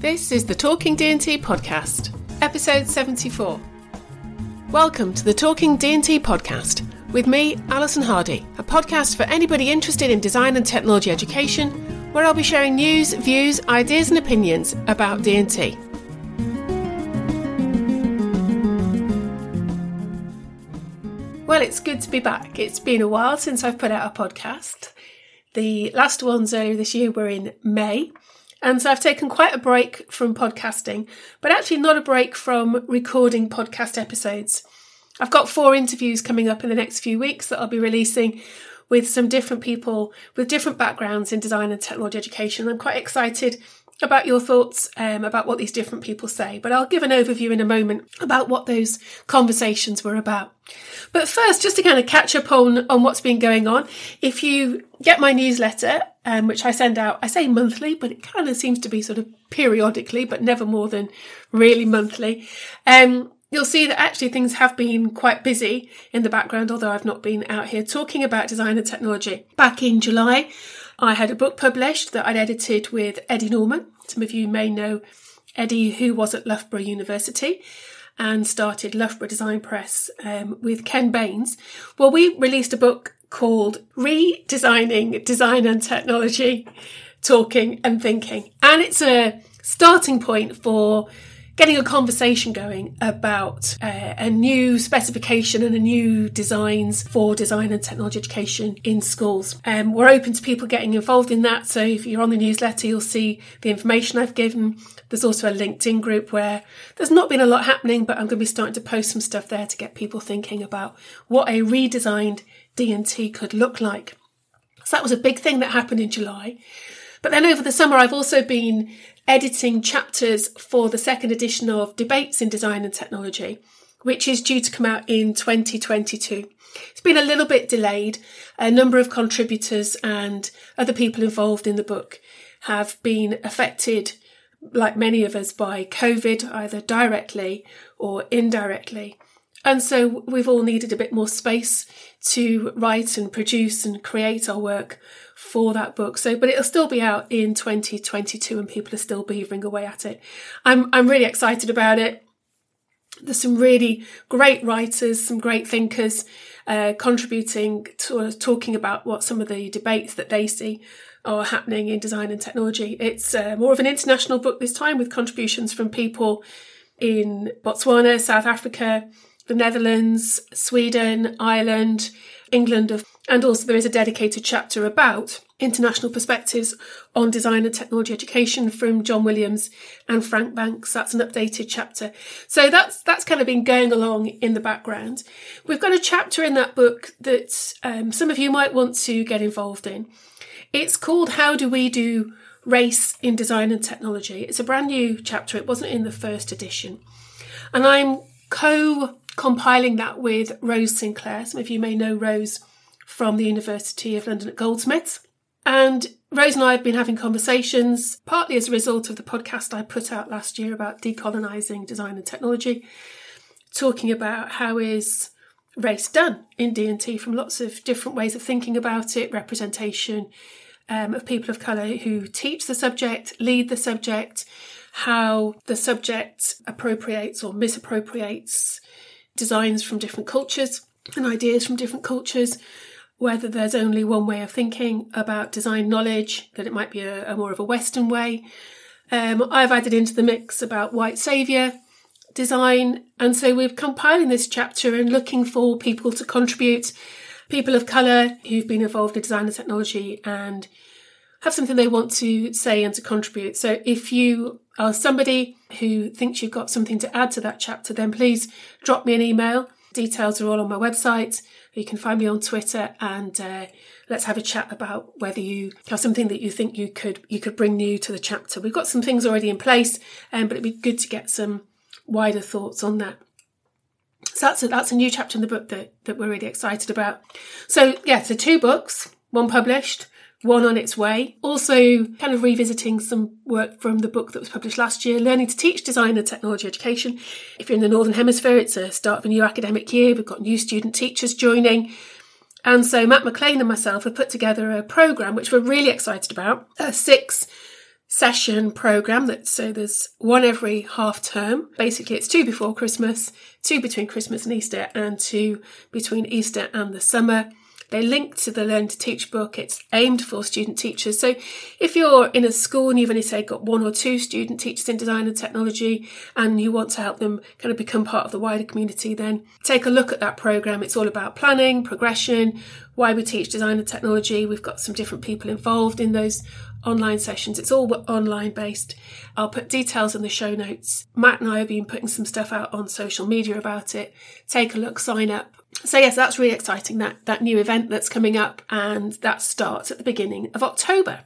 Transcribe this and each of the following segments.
This is the Talking D&T podcast, episode 74. Welcome to the Talking D&T podcast with me, Alison Hardy, a podcast for anybody interested in design and technology education, where I'll be sharing news, views, ideas and opinions about D&T. Well, it's good to be back. It's been a while since I've put out a podcast. The last ones earlier this year were in May. And so I've taken quite a break from podcasting, but actually not a break from recording podcast episodes. I've got four interviews coming up in the next few weeks that I'll be releasing with some different people with different backgrounds in design and technology education. I'm quite excited about your thoughts um, about what these different people say, but I'll give an overview in a moment about what those conversations were about. But first, just to kind of catch up on, on what's been going on, if you get my newsletter, um, which I send out, I say monthly, but it kind of seems to be sort of periodically, but never more than really monthly. Um, you'll see that actually things have been quite busy in the background, although I've not been out here talking about design and technology. Back in July, I had a book published that I'd edited with Eddie Norman. Some of you may know Eddie, who was at Loughborough University and started Loughborough Design Press um, with Ken Baynes. Well, we released a book called Redesigning Design and Technology, Talking and Thinking. And it's a starting point for getting a conversation going about uh, a new specification and a new designs for design and technology education in schools. Um, we're open to people getting involved in that. So if you're on the newsletter, you'll see the information I've given. There's also a LinkedIn group where there's not been a lot happening, but I'm going to be starting to post some stuff there to get people thinking about what a redesigned D&T could look like. So that was a big thing that happened in July. But then over the summer, I've also been editing chapters for the second edition of Debates in Design and Technology, which is due to come out in 2022. It's been a little bit delayed. A number of contributors and other people involved in the book have been affected, like many of us, by COVID, either directly or indirectly. And so we've all needed a bit more space to write and produce and create our work for that book. So, but it'll still be out in 2022 and people are still beavering away at it. I'm, I'm really excited about it. There's some really great writers, some great thinkers, uh, contributing to talking about what some of the debates that they see are happening in design and technology. It's uh, more of an international book this time with contributions from people in Botswana, South Africa, the Netherlands, Sweden, Ireland, England, and also there is a dedicated chapter about international perspectives on design and technology education from John Williams and Frank Banks. That's an updated chapter. So that's that's kind of been going along in the background. We've got a chapter in that book that um, some of you might want to get involved in. It's called How Do We Do Race in Design and Technology? It's a brand new chapter. It wasn't in the first edition. And I'm co compiling that with Rose Sinclair. Some of you may know Rose from the University of London at Goldsmiths. And Rose and I have been having conversations, partly as a result of the podcast I put out last year about decolonising design and technology, talking about how is race done in D&T from lots of different ways of thinking about it, representation um, of people of colour who teach the subject, lead the subject, how the subject appropriates or misappropriates designs from different cultures and ideas from different cultures, whether there's only one way of thinking about design knowledge, that it might be a, a more of a Western way, Um, I've added into the mix about white saviour design, and so we're compiling this chapter and looking for people to contribute, people of colour who've been involved in design and technology and have something they want to say and to contribute. So if you are somebody who thinks you've got something to add to that chapter, then please drop me an email. Details are all on my website. You can find me on Twitter and uh, let's have a chat about whether you have something that you think you could you could bring new to the chapter. We've got some things already in place, um, but it'd be good to get some wider thoughts on that. So that's a, that's a new chapter in the book that, that we're really excited about. So yeah, so two books, one published, one on its way. Also, kind of revisiting some work from the book that was published last year, Learning to Teach Design and Technology Education. If you're in the Northern Hemisphere, it's a start of a new academic year. We've got new student teachers joining. And so Matt McLain and myself have put together a programme which we're really excited about. A six session program that so there's one every half term basically it's two before christmas two between christmas and easter and two between easter and the summer they link to the Learn to Teach book. It's aimed for student teachers. So if you're in a school and you've only say got one or two student teachers in design and technology and you want to help them kind of become part of the wider community, then take a look at that program. It's all about planning, progression, why we teach design and technology. We've got some different people involved in those online sessions. It's all online based. I'll put details in the show notes. Matt and I have been putting some stuff out on social media about it. Take a look, sign up. So yes, that's really exciting that that new event that's coming up and that starts at the beginning of October.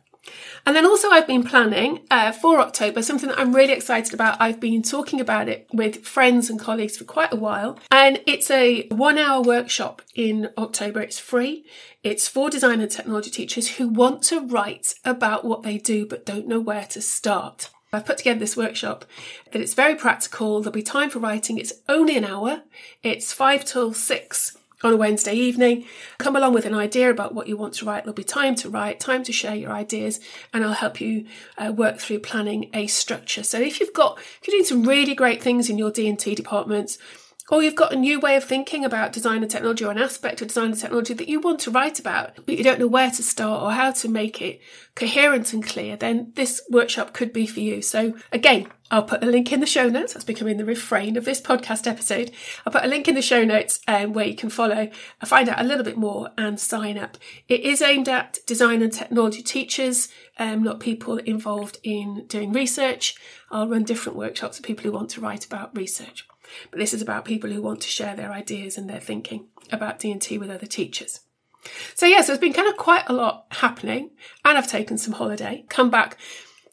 And then also, I've been planning uh, for October something that I'm really excited about. I've been talking about it with friends and colleagues for quite a while, and it's a one hour workshop in October. It's free. It's for design and technology teachers who want to write about what they do but don't know where to start. I've put together this workshop that it's very practical. There'll be time for writing. It's only an hour. It's five till six on a Wednesday evening. Come along with an idea about what you want to write. There'll be time to write, time to share your ideas, and I'll help you uh, work through planning a structure. So if you've got, if you're doing some really great things in your D&T departments, or you've got a new way of thinking about design and technology or an aspect of design and technology that you want to write about, but you don't know where to start or how to make it coherent and clear, then this workshop could be for you. So again, I'll put a link in the show notes. That's becoming the refrain of this podcast episode. I'll put a link in the show notes um, where you can follow, find out a little bit more and sign up. It is aimed at design and technology teachers, um, not people involved in doing research. I'll run different workshops for people who want to write about research. But this is about people who want to share their ideas and their thinking about D&T with other teachers. So yes, yeah, so there's been kind of quite a lot happening and I've taken some holiday, come back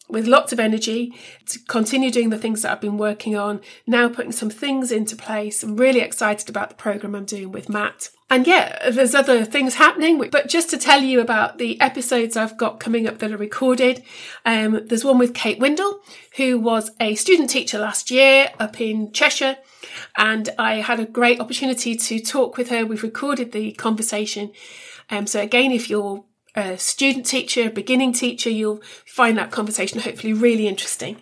with lots of energy to continue doing the things that I've been working on, now putting some things into place. I'm really excited about the program I'm doing with Matt. And yeah, there's other things happening, but just to tell you about the episodes I've got coming up that are recorded, um, there's one with Kate Windle, who was a student teacher last year up in Cheshire. And I had a great opportunity to talk with her. We've recorded the conversation. Um, so again, if you're a student teacher, a beginning teacher, you'll find that conversation hopefully really interesting.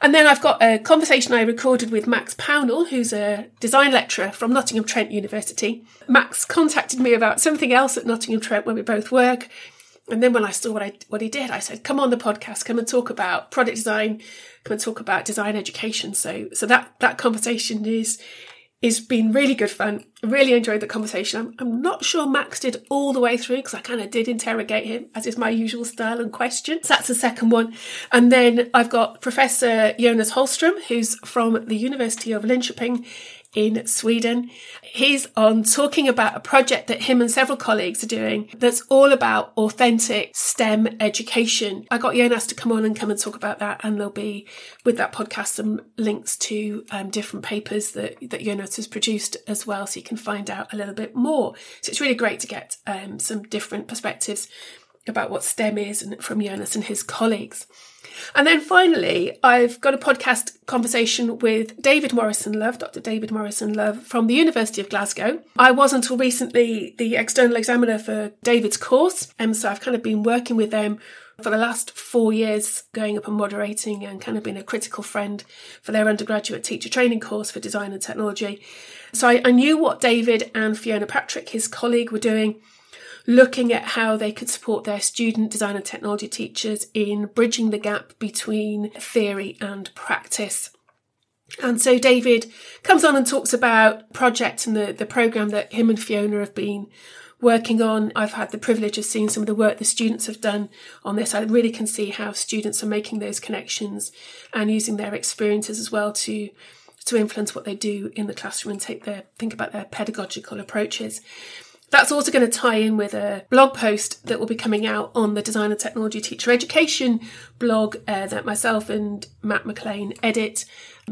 And then I've got a conversation I recorded with Max Pownall, who's a design lecturer from Nottingham Trent University. Max contacted me about something else at Nottingham Trent where we both work. And then when I saw what I what he did, I said, "Come on the podcast, come and talk about product design, come and talk about design education." So so that that conversation is it's been really good fun. Really enjoyed the conversation. I'm, I'm not sure Max did all the way through because I kind of did interrogate him, as is my usual style and question. So that's the second one. And then I've got Professor Jonas Hallström, who's from the University of Linköping in Sweden. He's on talking about a project that him and several colleagues are doing that's all about authentic STEM education. I got Jonas to come on and come and talk about that, and there'll be with that podcast some links to um, different papers that, that Jonas has produced as well, so you can find out a little bit more. So it's really great to get um, some different perspectives about what STEM is and from Jonas and his colleagues. And then finally, I've got a podcast conversation with David Morrison Love, Dr. David Morrison Love from the University of Glasgow. I was until recently the external examiner for David's course, and so I've kind of been working with them for the last four years, going up and moderating and kind of being a critical friend for their undergraduate teacher training course for design and technology. So I, I knew what David and Fiona Patrick, his colleague, were doing looking at how they could support their student design and technology teachers in bridging the gap between theory and practice. And so David comes on and talks about project and the, the program that him and Fiona have been working on. I've had the privilege of seeing some of the work the students have done on this. I really can see how students are making those connections and using their experiences as well to to influence what they do in the classroom and take their think about their pedagogical approaches. That's also going to tie in with a blog post that will be coming out on the Design and Technology Teacher Education blog uh, that myself and Matt McLain edit.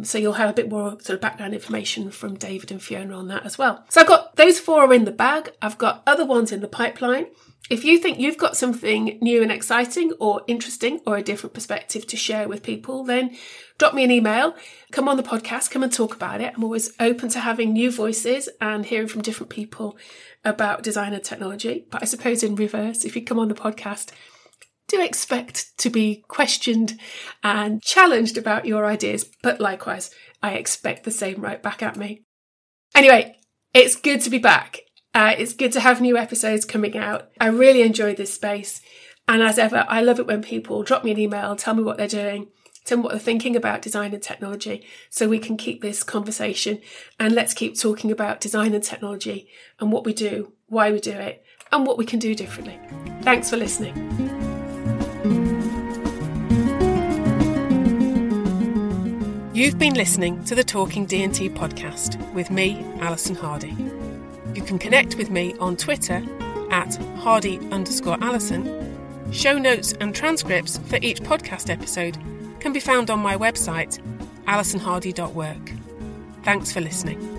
So you'll have a bit more sort of background information from David and Fiona on that as well. So I've got those four are in the bag. I've got other ones in the pipeline. If you think you've got something new and exciting or interesting or a different perspective to share with people, then drop me an email, come on the podcast, come and talk about it. I'm always open to having new voices and hearing from different people about design and technology. But I suppose in reverse, if you come on the podcast, do expect to be questioned and challenged about your ideas. But likewise, I expect the same right back at me. Anyway, it's good to be back. Uh, it's good to have new episodes coming out. I really enjoy this space. And as ever, I love it when people drop me an email, tell me what they're doing, tell me what they're thinking about design and technology so we can keep this conversation and let's keep talking about design and technology and what we do, why we do it, and what we can do differently. Thanks for listening. You've been listening to the Talking D&T podcast with me, Alison Hardy. You can connect with me on Twitter at hardy underscore Alison. Show notes and transcripts for each podcast episode can be found on my website, alisonhardy.work. Thanks for listening.